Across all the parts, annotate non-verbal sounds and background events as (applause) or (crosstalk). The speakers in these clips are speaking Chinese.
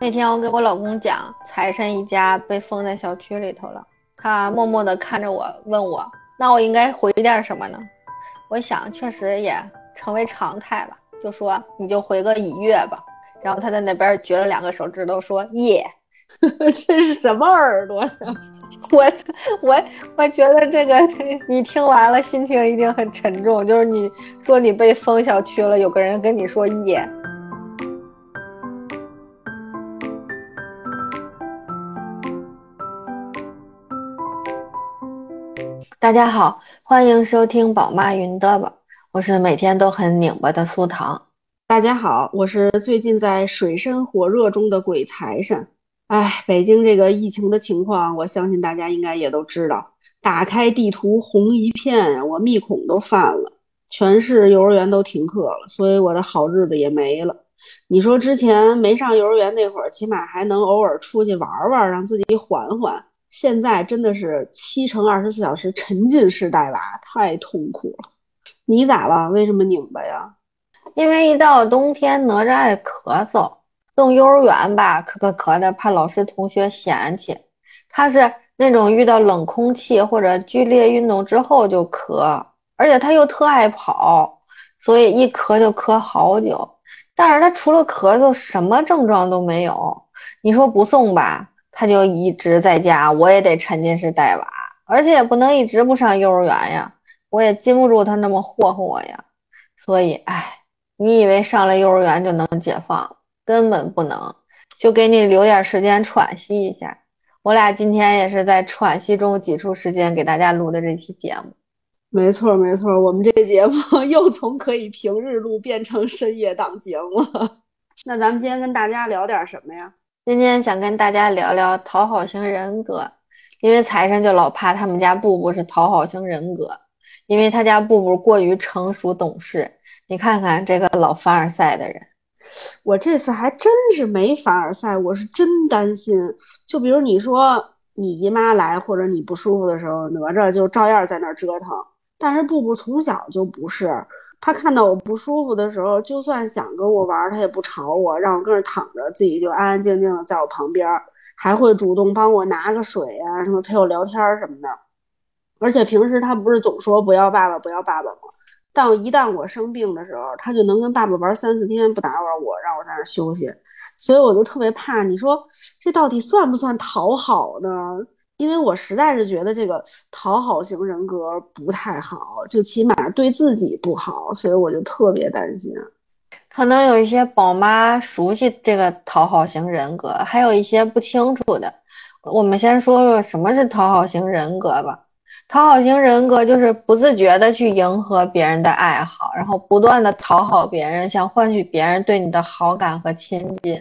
那天我给我老公讲，财神一家被封在小区里头了。他默默地看着我，问我：“那我应该回点什么呢？”我想，确实也成为常态了，就说：“你就回个一月吧。”然后他在那边举了两个手指头，说：“耶。(laughs) ”这是什么耳朵呀？(laughs) 我我我觉得这个你听完了，心情一定很沉重。就是你说你被封小区了，有个人跟你说“耶”。大家好，欢迎收听宝妈云嘚吧，我是每天都很拧巴的苏糖。大家好，我是最近在水深火热中的鬼财神。哎，北京这个疫情的情况，我相信大家应该也都知道。打开地图红一片，我密孔都犯了，全市幼儿园都停课了，所以我的好日子也没了。你说之前没上幼儿园那会儿，起码还能偶尔出去玩玩，让自己缓缓。现在真的是七乘二十四小时沉浸式带娃，太痛苦了。你咋了？为什么拧巴呀？因为一到冬天，哪吒爱咳嗽，送幼儿园吧，咳咳咳的，怕老师同学嫌弃。他是那种遇到冷空气或者剧烈运动之后就咳，而且他又特爱跑，所以一咳就咳好久。但是他除了咳嗽，什么症状都没有。你说不送吧？他就一直在家，我也得沉浸式带娃，而且也不能一直不上幼儿园呀，我也禁不住他那么霍霍我呀。所以，哎，你以为上了幼儿园就能解放？根本不能，就给你留点时间喘息一下。我俩今天也是在喘息中挤出时间给大家录的这期节目。没错，没错，我们这个节目 (laughs) 又从可以平日录变成深夜档节目了。(laughs) 那咱们今天跟大家聊点什么呀？今天想跟大家聊聊讨好型人格，因为财神就老怕他们家布布是讨好型人格，因为他家布布过于成熟懂事。你看看这个老凡尔赛的人，(sniffs) 我这次还真是没凡尔赛，我是真担心。就比如你说你姨妈来或者你不舒服的时候，哪吒就照样在那儿折腾，但是布布从小就不是。他看到我不舒服的时候，就算想跟我玩，他也不吵我，让我跟那躺着，自己就安安静静的在我旁边，还会主动帮我拿个水啊，什么陪我聊天什么的。而且平时他不是总说不要爸爸，不要爸爸吗？但一旦我生病的时候，他就能跟爸爸玩三四天，不打扰我，让我在那休息。所以我就特别怕，你说这到底算不算讨好呢？因为我实在是觉得这个讨好型人格不太好，就起码对自己不好，所以我就特别担心。可能有一些宝妈熟悉这个讨好型人格，还有一些不清楚的。我们先说说什么是讨好型人格吧。讨好型人格就是不自觉的去迎合别人的爱好，然后不断的讨好别人，想换取别人对你的好感和亲近。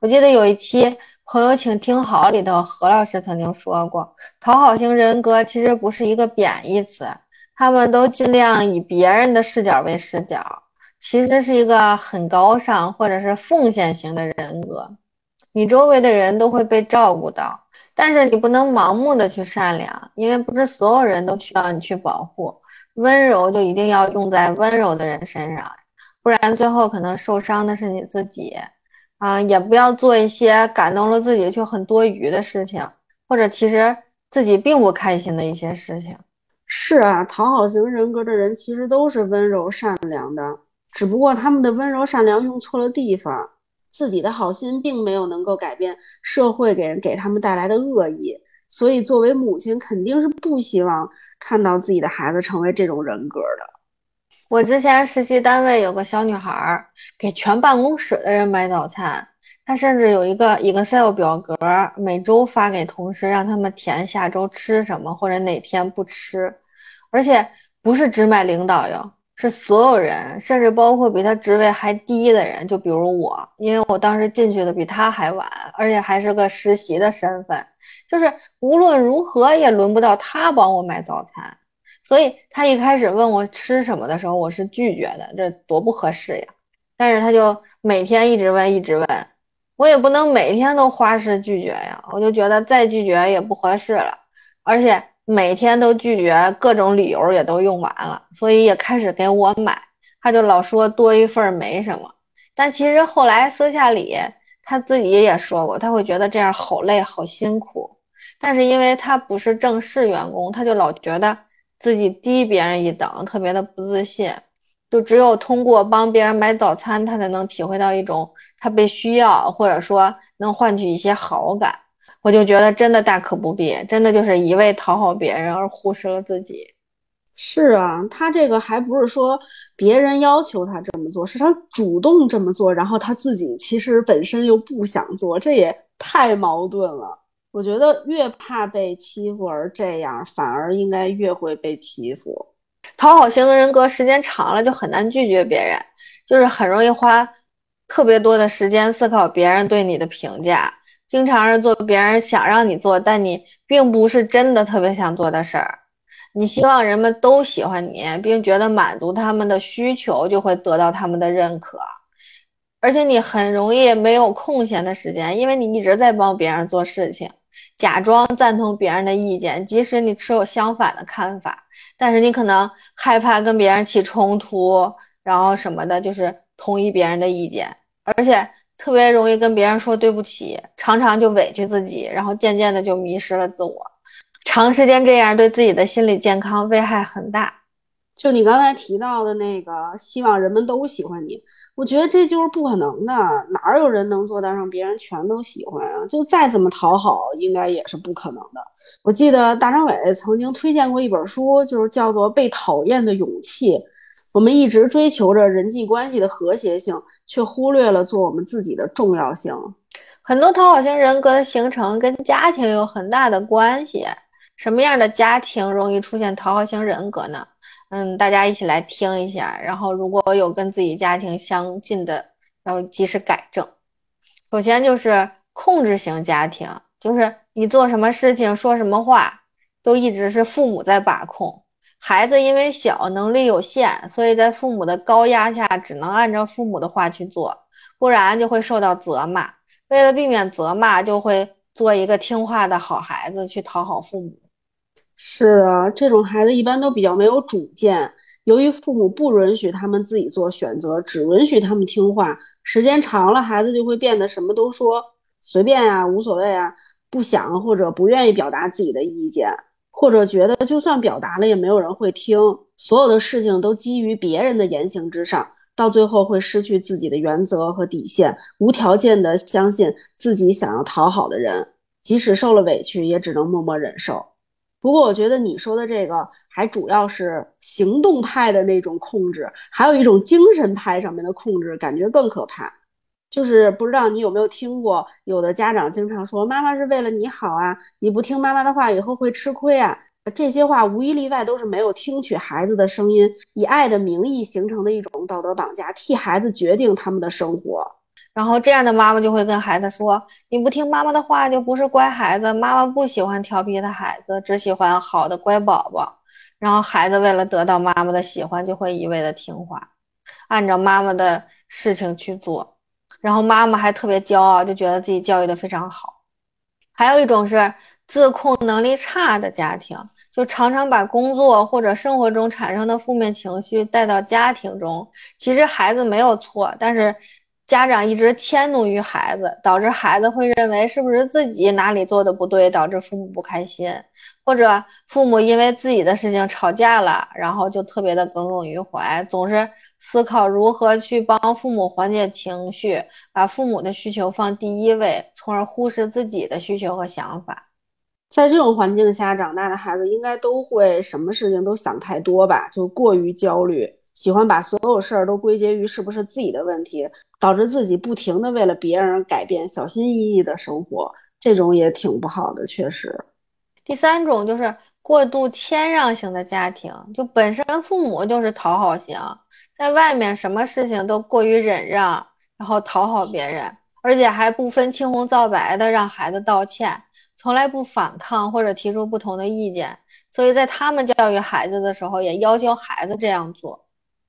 我记得有一期。朋友，请听好，里头何老师曾经说过，讨好型人格其实不是一个贬义词，他们都尽量以别人的视角为视角，其实是一个很高尚或者是奉献型的人格。你周围的人都会被照顾到，但是你不能盲目的去善良，因为不是所有人都需要你去保护。温柔就一定要用在温柔的人身上，不然最后可能受伤的是你自己。啊，也不要做一些感动了自己却很多余的事情，或者其实自己并不开心的一些事情。是啊，讨好型人格的人其实都是温柔善良的，只不过他们的温柔善良用错了地方，自己的好心并没有能够改变社会给人给他们带来的恶意，所以作为母亲肯定是不希望看到自己的孩子成为这种人格的。我之前实习单位有个小女孩儿，给全办公室的人买早餐。她甚至有一个 Excel 表格，每周发给同事，让他们填下周吃什么或者哪天不吃。而且不是只买领导哟，是所有人，甚至包括比她职位还低的人，就比如我，因为我当时进去的比她还晚，而且还是个实习的身份，就是无论如何也轮不到她帮我买早餐。所以他一开始问我吃什么的时候，我是拒绝的，这多不合适呀。但是他就每天一直问，一直问，我也不能每天都花式拒绝呀。我就觉得再拒绝也不合适了，而且每天都拒绝，各种理由也都用完了，所以也开始给我买。他就老说多一份没什么，但其实后来私下里他自己也说过，他会觉得这样好累好辛苦。但是因为他不是正式员工，他就老觉得自己低别人一等，特别的不自信。就只有通过帮别人买早餐，他才能体会到一种他被需要，或者说能换取一些好感。我就觉得真的大可不必，真的就是一味讨好别人而忽视了自己。是啊，他这个还不是说别人要求他这么做，是他主动这么做，然后他自己其实本身又不想做，这也太矛盾了。我觉得越怕被欺负而这样，反而应该越会被欺负。讨好型的人格时间长了就很难拒绝别人，就是很容易花特别多的时间思考别人对你的评价，经常是做别人想让你做，但你并不是真的特别想做的事儿。你希望人们都喜欢你，并觉得满足他们的需求就会得到他们的认可，而且你很容易没有空闲的时间，因为你一直在帮别人做事情，假装赞同别人的意见，即使你持有相反的看法。但是你可能害怕跟别人起冲突，然后什么的，就是同意别人的意见，而且特别容易跟别人说对不起，常常就委屈自己，然后渐渐的就迷失了自我，长时间这样对自己的心理健康危害很大。就你刚才提到的那个，希望人们都喜欢你，我觉得这就是不可能的，哪有人能做到让别人全都喜欢啊？就再怎么讨好，应该也是不可能的。我记得大张伟曾经推荐过一本书，就是叫做《被讨厌的勇气》。我们一直追求着人际关系的和谐性，却忽略了做我们自己的重要性。很多讨好型人格的形成跟家庭有很大的关系。什么样的家庭容易出现讨好型人格呢？嗯，大家一起来听一下，然后如果有跟自己家庭相近的，要及时改正。首先就是控制型家庭，就是你做什么事情、说什么话，都一直是父母在把控。孩子因为小，能力有限，所以在父母的高压下，只能按照父母的话去做，不然就会受到责骂。为了避免责骂，就会做一个听话的好孩子，去讨好父母。是的，这种孩子一般都比较没有主见。由于父母不允许他们自己做选择，只允许他们听话，时间长了，孩子就会变得什么都说，随便啊，无所谓啊，不想或者不愿意表达自己的意见，或者觉得就算表达了也没有人会听。所有的事情都基于别人的言行之上，到最后会失去自己的原则和底线，无条件的相信自己想要讨好的人，即使受了委屈，也只能默默忍受。不过我觉得你说的这个还主要是行动派的那种控制，还有一种精神派上面的控制，感觉更可怕。就是不知道你有没有听过，有的家长经常说妈妈是为了你好啊，你不听妈妈的话以后会吃亏啊。这些话无一例外都是没有听取孩子的声音，以爱的名义形成的一种道德绑架，替孩子决定他们的生活。然后这样的妈妈就会跟孩子说：“你不听妈妈的话，就不是乖孩子。妈妈不喜欢调皮的孩子，只喜欢好的乖宝宝。”然后孩子为了得到妈妈的喜欢，就会一味的听话，按照妈妈的事情去做。然后妈妈还特别骄傲，就觉得自己教育的非常好。还有一种是自控能力差的家庭，就常常把工作或者生活中产生的负面情绪带到家庭中。其实孩子没有错，但是。家长一直迁怒于孩子，导致孩子会认为是不是自己哪里做的不对，导致父母不开心，或者父母因为自己的事情吵架了，然后就特别的耿耿于怀，总是思考如何去帮父母缓解情绪，把父母的需求放第一位，从而忽视自己的需求和想法。在这种环境下长大的孩子，应该都会什么事情都想太多吧，就过于焦虑。喜欢把所有事儿都归结于是不是自己的问题，导致自己不停的为了别人改变，小心翼翼的生活，这种也挺不好的，确实。第三种就是过度谦让型的家庭，就本身父母就是讨好型，在外面什么事情都过于忍让，然后讨好别人，而且还不分青红皂白的让孩子道歉，从来不反抗或者提出不同的意见，所以在他们教育孩子的时候，也要求孩子这样做。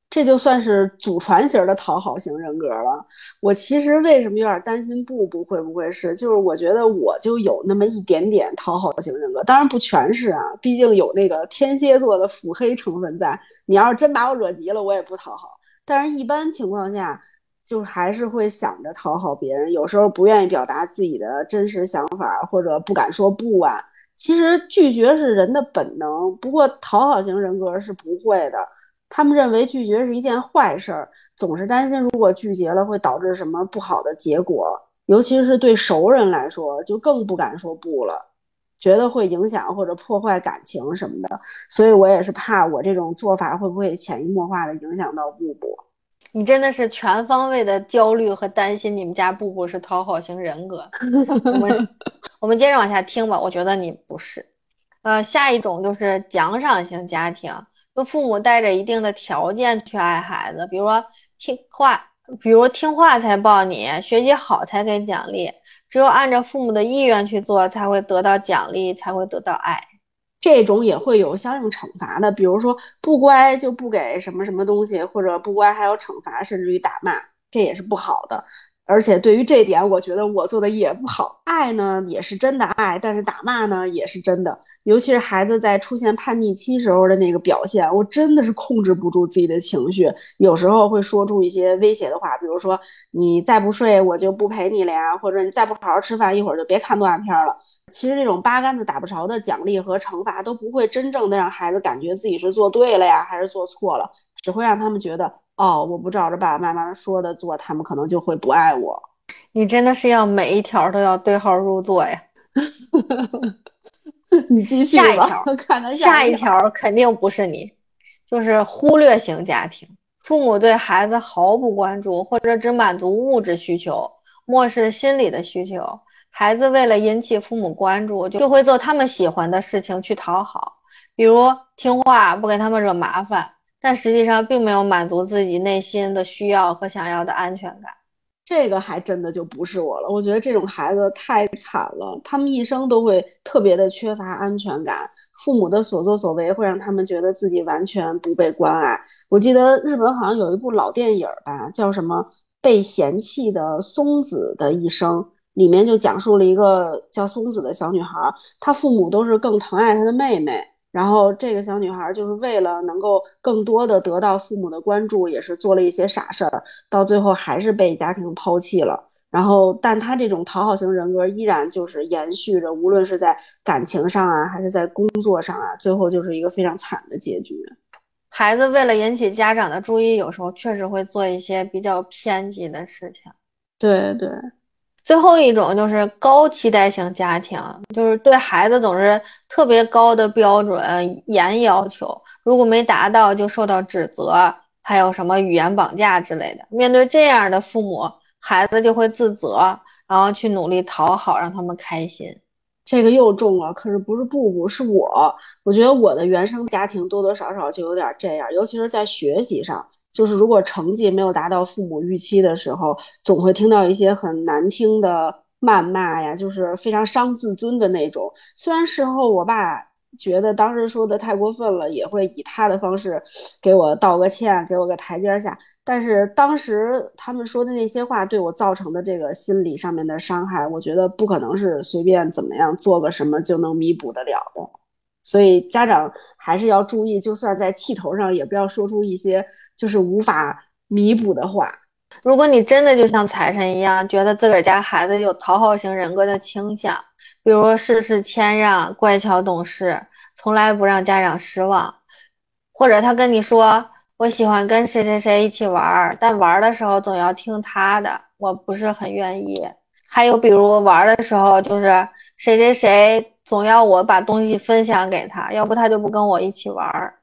这就算是祖传型的讨好型人格了。我其实为什么有点担心布布会不会是？就是我觉得我就有那么一点点讨好型人格，当然不全是啊，毕竟有那个天蝎座的腹黑成分在。你要是真把我惹急了，我也不讨好。但是一般情况下，就还是会想着讨好别人，有时候不愿意表达自己的真实想法，或者不敢说不啊。其实拒绝是人的本能，不过讨好型人格是不会的。他们认为拒绝是一件坏事儿，总是担心如果拒绝了会导致什么不好的结果，尤其是对熟人来说，就更不敢说不了，觉得会影响或者破坏感情什么的。所以我也是怕我这种做法会不会潜移默化的影响到布布。你真的是全方位的焦虑和担心，你们家布布是讨好型人格。(laughs) 我们我们接着往下听吧，我觉得你不是。呃，下一种就是奖赏型家庭。就父母带着一定的条件去爱孩子，比如说听话，比如听话才抱你，学习好才给奖励，只有按照父母的意愿去做，才会得到奖励，才会得到爱。这种也会有相应惩罚的，比如说不乖就不给什么什么东西，或者不乖还有惩罚，甚至于打骂，这也是不好的。而且对于这点，我觉得我做的也不好。爱呢也是真的爱，但是打骂呢也是真的。尤其是孩子在出现叛逆期时候的那个表现，我真的是控制不住自己的情绪，有时候会说出一些威胁的话，比如说你再不睡我就不陪你了呀，或者你再不好好吃饭，一会儿就别看动画片了。其实这种八竿子打不着的奖励和惩罚都不会真正的让孩子感觉自己是做对了呀，还是做错了，只会让他们觉得哦，我不照着爸爸妈妈说的做，他们可能就会不爱我。你真的是要每一条都要对号入座呀。(laughs) (laughs) 你继续下一条，(laughs) 看下一条肯定不是你，就是忽略型家庭，父母对孩子毫不关注，或者只满足物质需求，漠视心理的需求。孩子为了引起父母关注，就会做他们喜欢的事情去讨好，比如听话，不给他们惹麻烦，但实际上并没有满足自己内心的需要和想要的安全感。这个还真的就不是我了，我觉得这种孩子太惨了，他们一生都会特别的缺乏安全感，父母的所作所为会让他们觉得自己完全不被关爱。我记得日本好像有一部老电影吧，叫什么《被嫌弃的松子的一生》，里面就讲述了一个叫松子的小女孩，她父母都是更疼爱她的妹妹。然后这个小女孩就是为了能够更多的得到父母的关注，也是做了一些傻事儿，到最后还是被家庭抛弃了。然后，但她这种讨好型人格依然就是延续着，无论是在感情上啊，还是在工作上啊，最后就是一个非常惨的结局。孩子为了引起家长的注意，有时候确实会做一些比较偏激的事情。对对。最后一种就是高期待型家庭，就是对孩子总是特别高的标准、严要求，如果没达到就受到指责，还有什么语言绑架之类的。面对这样的父母，孩子就会自责，然后去努力讨好，让他们开心。这个又重了，可是不是布布，是我。我觉得我的原生家庭多多少少就有点这样，尤其是在学习上。就是如果成绩没有达到父母预期的时候，总会听到一些很难听的谩骂呀，就是非常伤自尊的那种。虽然事后我爸觉得当时说的太过分了，也会以他的方式给我道个歉，给我个台阶下。但是当时他们说的那些话对我造成的这个心理上面的伤害，我觉得不可能是随便怎么样做个什么就能弥补得了的。所以家长还是要注意，就算在气头上，也不要说出一些就是无法弥补的话。如果你真的就像财神一样，觉得自个儿家孩子有讨好型人格的倾向，比如事事谦让、乖巧懂事，从来不让家长失望，或者他跟你说我喜欢跟谁谁谁一起玩，但玩的时候总要听他的，我不是很愿意。还有比如玩的时候就是谁谁谁。总要我把东西分享给他，要不他就不跟我一起玩儿。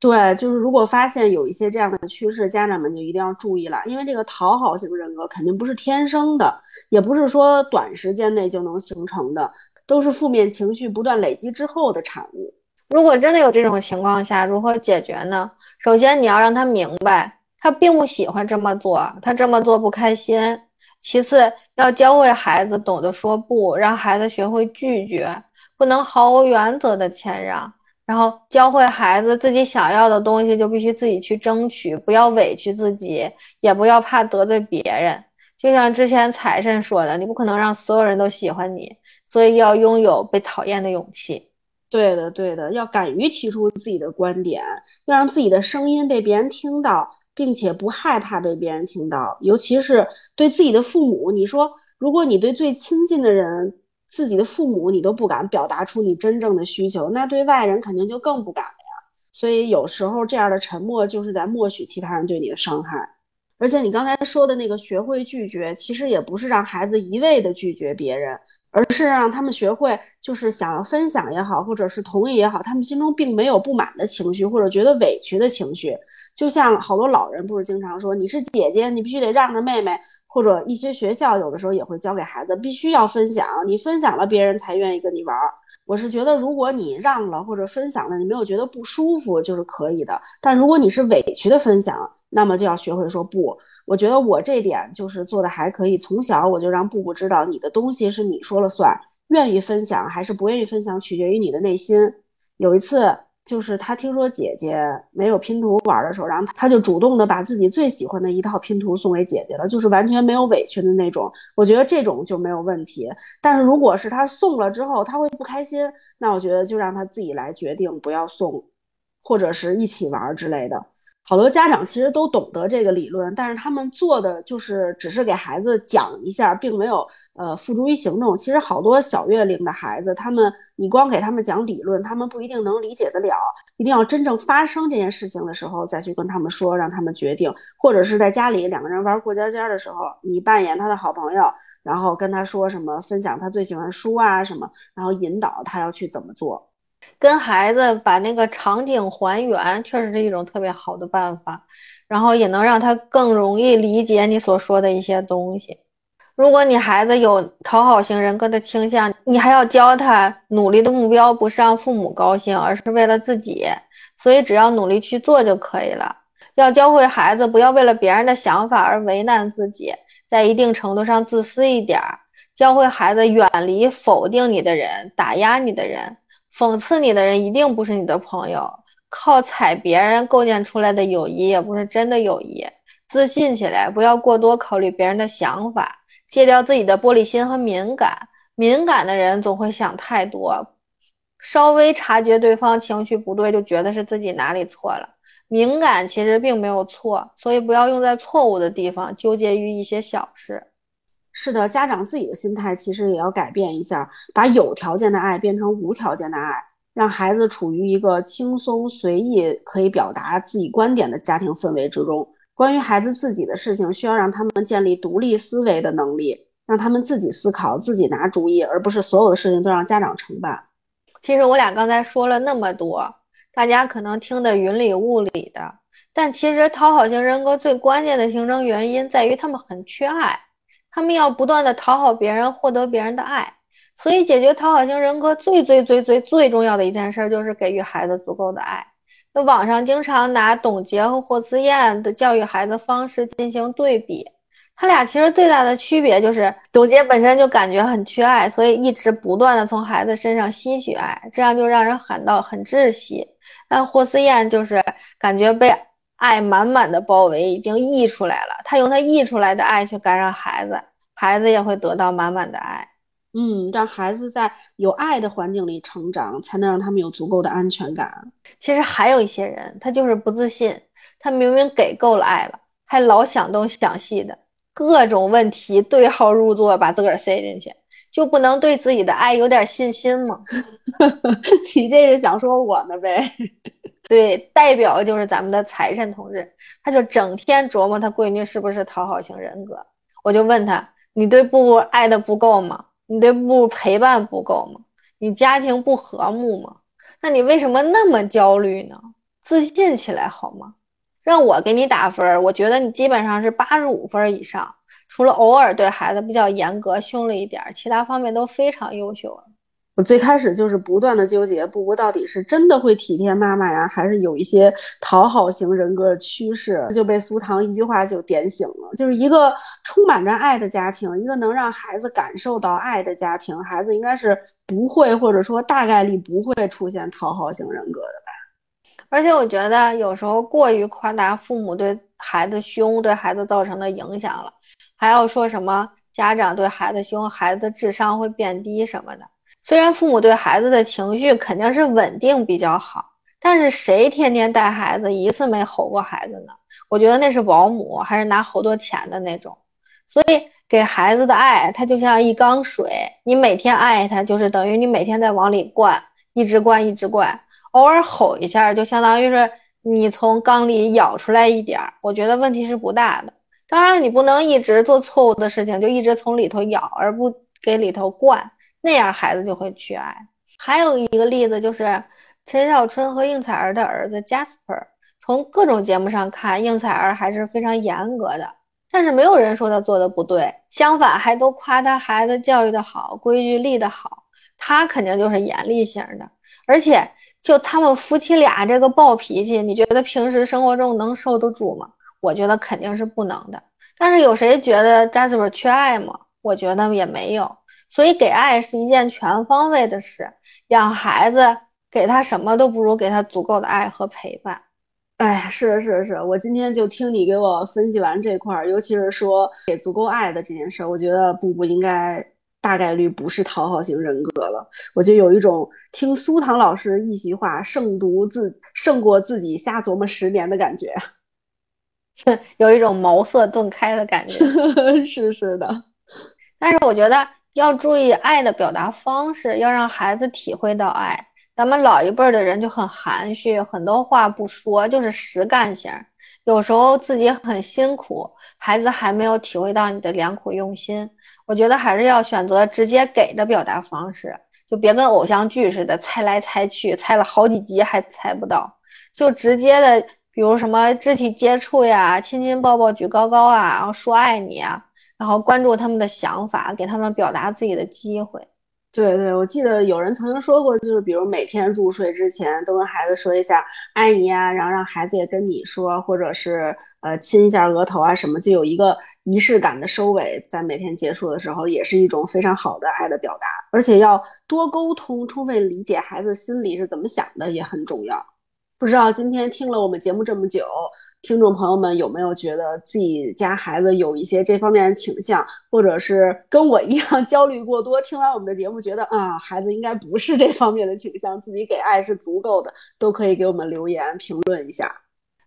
对，就是如果发现有一些这样的趋势，家长们就一定要注意了，因为这个讨好型人格肯定不是天生的，也不是说短时间内就能形成的，都是负面情绪不断累积之后的产物。如果真的有这种情况下，如何解决呢？首先你要让他明白，他并不喜欢这么做，他这么做不开心。其次，要教会孩子懂得说不，让孩子学会拒绝。不能毫无原则的谦让，然后教会孩子自己想要的东西就必须自己去争取，不要委屈自己，也不要怕得罪别人。就像之前财神说的，你不可能让所有人都喜欢你，所以要拥有被讨厌的勇气。对的，对的，要敢于提出自己的观点，要让自己的声音被别人听到。并且不害怕被别人听到，尤其是对自己的父母。你说，如果你对最亲近的人，自己的父母，你都不敢表达出你真正的需求，那对外人肯定就更不敢了呀。所以有时候这样的沉默就是在默许其他人对你的伤害。而且你刚才说的那个学会拒绝，其实也不是让孩子一味的拒绝别人，而是让他们学会，就是想要分享也好，或者是同意也好，他们心中并没有不满的情绪，或者觉得委屈的情绪。就像好多老人不是经常说，你是姐姐，你必须得让着妹妹，或者一些学校有的时候也会教给孩子，必须要分享，你分享了别人才愿意跟你玩。我是觉得，如果你让了或者分享了，你没有觉得不舒服就是可以的。但如果你是委屈的分享，那么就要学会说不。我觉得我这点就是做的还可以。从小我就让布布知道，你的东西是你说了算，愿意分享还是不愿意分享，取决于你的内心。有一次，就是他听说姐姐没有拼图玩的时候，然后他就主动的把自己最喜欢的一套拼图送给姐姐了，就是完全没有委屈的那种。我觉得这种就没有问题。但是如果是他送了之后他会不开心，那我觉得就让他自己来决定，不要送，或者是一起玩之类的。好多家长其实都懂得这个理论，但是他们做的就是只是给孩子讲一下，并没有呃付诸于行动。其实好多小月龄的孩子，他们你光给他们讲理论，他们不一定能理解得了。一定要真正发生这件事情的时候，再去跟他们说，让他们决定。或者是在家里两个人玩过家家的时候，你扮演他的好朋友，然后跟他说什么，分享他最喜欢书啊什么，然后引导他要去怎么做。跟孩子把那个场景还原，确实是一种特别好的办法，然后也能让他更容易理解你所说的一些东西。如果你孩子有讨好型人格的倾向，你还要教他努力的目标不是让父母高兴，而是为了自己，所以只要努力去做就可以了。要教会孩子不要为了别人的想法而为难自己，在一定程度上自私一点儿，教会孩子远离否定你的人、打压你的人。讽刺你的人一定不是你的朋友，靠踩别人构建出来的友谊也不是真的友谊。自信起来，不要过多考虑别人的想法，戒掉自己的玻璃心和敏感。敏感的人总会想太多，稍微察觉对方情绪不对，就觉得是自己哪里错了。敏感其实并没有错，所以不要用在错误的地方，纠结于一些小事。是的，家长自己的心态其实也要改变一下，把有条件的爱变成无条件的爱，让孩子处于一个轻松随意、可以表达自己观点的家庭氛围之中。关于孩子自己的事情，需要让他们建立独立思维的能力，让他们自己思考、自己拿主意，而不是所有的事情都让家长承办。其实我俩刚才说了那么多，大家可能听得云里雾里的，但其实讨好型人格最关键的形成原因在于他们很缺爱。他们要不断的讨好别人，获得别人的爱，所以解决讨好型人格最最最最最重要的一件事就是给予孩子足够的爱。那网上经常拿董洁和霍思燕的教育孩子方式进行对比，他俩其实最大的区别就是董洁本身就感觉很缺爱，所以一直不断的从孩子身上吸取爱，这样就让人感到很窒息。但霍思燕就是感觉被。爱满满的包围已经溢出来了，他用他溢出来的爱去感染孩子，孩子也会得到满满的爱。嗯，让孩子在有爱的环境里成长，才能让他们有足够的安全感。其实还有一些人，他就是不自信，他明明给够了爱了，还老想东想西的，各种问题对号入座，把自个儿塞进去，就不能对自己的爱有点信心吗？(laughs) 你这是想说我呢呗？对，代表就是咱们的财神同志，他就整天琢磨他闺女是不是讨好型人格。我就问他：“你对布布爱的不够吗？你对布布陪伴不够吗？你家庭不和睦吗？那你为什么那么焦虑呢？自信起来好吗？让我给你打分，我觉得你基本上是八十五分以上，除了偶尔对孩子比较严格，凶了一点，其他方面都非常优秀。”最开始就是不断的纠结，布布到底是真的会体贴妈妈呀，还是有一些讨好型人格的趋势？就被苏糖一句话就点醒了，就是一个充满着爱的家庭，一个能让孩子感受到爱的家庭，孩子应该是不会或者说大概率不会出现讨好型人格的吧。而且我觉得有时候过于夸大父母对孩子凶对孩子造成的影响了，还要说什么家长对孩子凶，孩子智商会变低什么的。虽然父母对孩子的情绪肯定是稳定比较好，但是谁天天带孩子一次没吼过孩子呢？我觉得那是保姆，还是拿好多钱的那种。所以给孩子的爱，它就像一缸水，你每天爱他，就是等于你每天在往里灌，一直灌，一直灌。偶尔吼一下，就相当于是你从缸里舀出来一点儿。我觉得问题是不大的。当然，你不能一直做错误的事情，就一直从里头舀，而不给里头灌，那样孩子就会缺爱。还有一个例子就是陈小春和应采儿的儿子 Jasper。从各种节目上看，应采儿还是非常严格的，但是没有人说他做的不对，相反还都夸他孩子教育的好，规矩立的好。他肯定就是严厉型的，而且就他们夫妻俩这个暴脾气，你觉得平时生活中能受得住吗？我觉得肯定是不能的，但是有谁觉得 Jasper 缺爱吗？我觉得也没有。所以给爱是一件全方位的事，养孩子给他什么都不如给他足够的爱和陪伴。哎，是的，是的，是的。我今天就听你给我分析完这块儿，尤其是说给足够爱的这件事儿，我觉得布布应该大概率不是讨好型人格了。我就有一种听苏唐老师一席话胜读自胜过自己瞎琢磨十年的感觉。(laughs) 有一种茅塞顿开的感觉，(laughs) 是是的。但是我觉得要注意爱的表达方式，要让孩子体会到爱。咱们老一辈的人就很含蓄，很多话不说，就是实干型。有时候自己很辛苦，孩子还没有体会到你的良苦用心。我觉得还是要选择直接给的表达方式，就别跟偶像剧似的猜来猜去，猜了好几集还猜不到，就直接的。比如什么肢体接触呀，亲亲抱抱举高高啊，然后说爱你啊，然后关注他们的想法，给他们表达自己的机会。对对，我记得有人曾经说过，就是比如每天入睡之前都跟孩子说一下爱你啊，然后让孩子也跟你说，或者是呃亲一下额头啊什么，就有一个仪式感的收尾，在每天结束的时候，也是一种非常好的爱的表达。而且要多沟通，充分理解孩子心里是怎么想的，也很重要。不知道今天听了我们节目这么久，听众朋友们有没有觉得自己家孩子有一些这方面的倾向，或者是跟我一样 (laughs) 焦虑过多？听完我们的节目，觉得啊，孩子应该不是这方面的倾向，自己给爱是足够的，都可以给我们留言评论一下。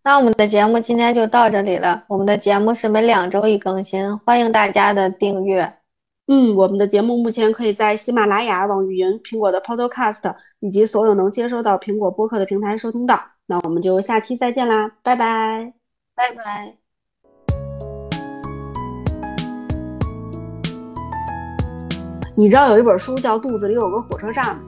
那我们的节目今天就到这里了。我们的节目是每两周一更新，欢迎大家的订阅。嗯，我们的节目目前可以在喜马拉雅、网易云、苹果的 Podcast 以及所有能接收到苹果播客的平台收听到。那我们就下期再见啦，拜拜，拜拜。你知道有一本书叫《肚子里有个火车站》吗？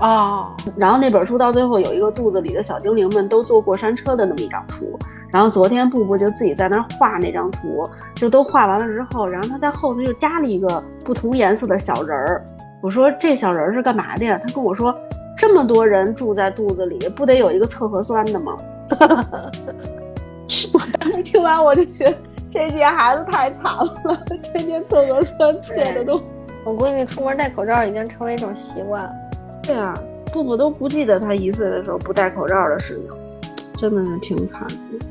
哦，然后那本书到最后有一个肚子里的小精灵们都坐过山车的那么一张图。然后昨天布布就自己在那儿画那张图，就都画完了之后，然后他在后头又加了一个不同颜色的小人儿。我说这小人儿是干嘛的呀？他跟我说，这么多人住在肚子里，不得有一个测核酸的吗？(laughs) 我当时听完我就觉得这些孩子太惨了，天天测核酸测的都。我闺女出门戴口罩已经成为一种习惯了。对啊，布布都不记得他一岁的时候不戴口罩的事情，真的是挺惨的。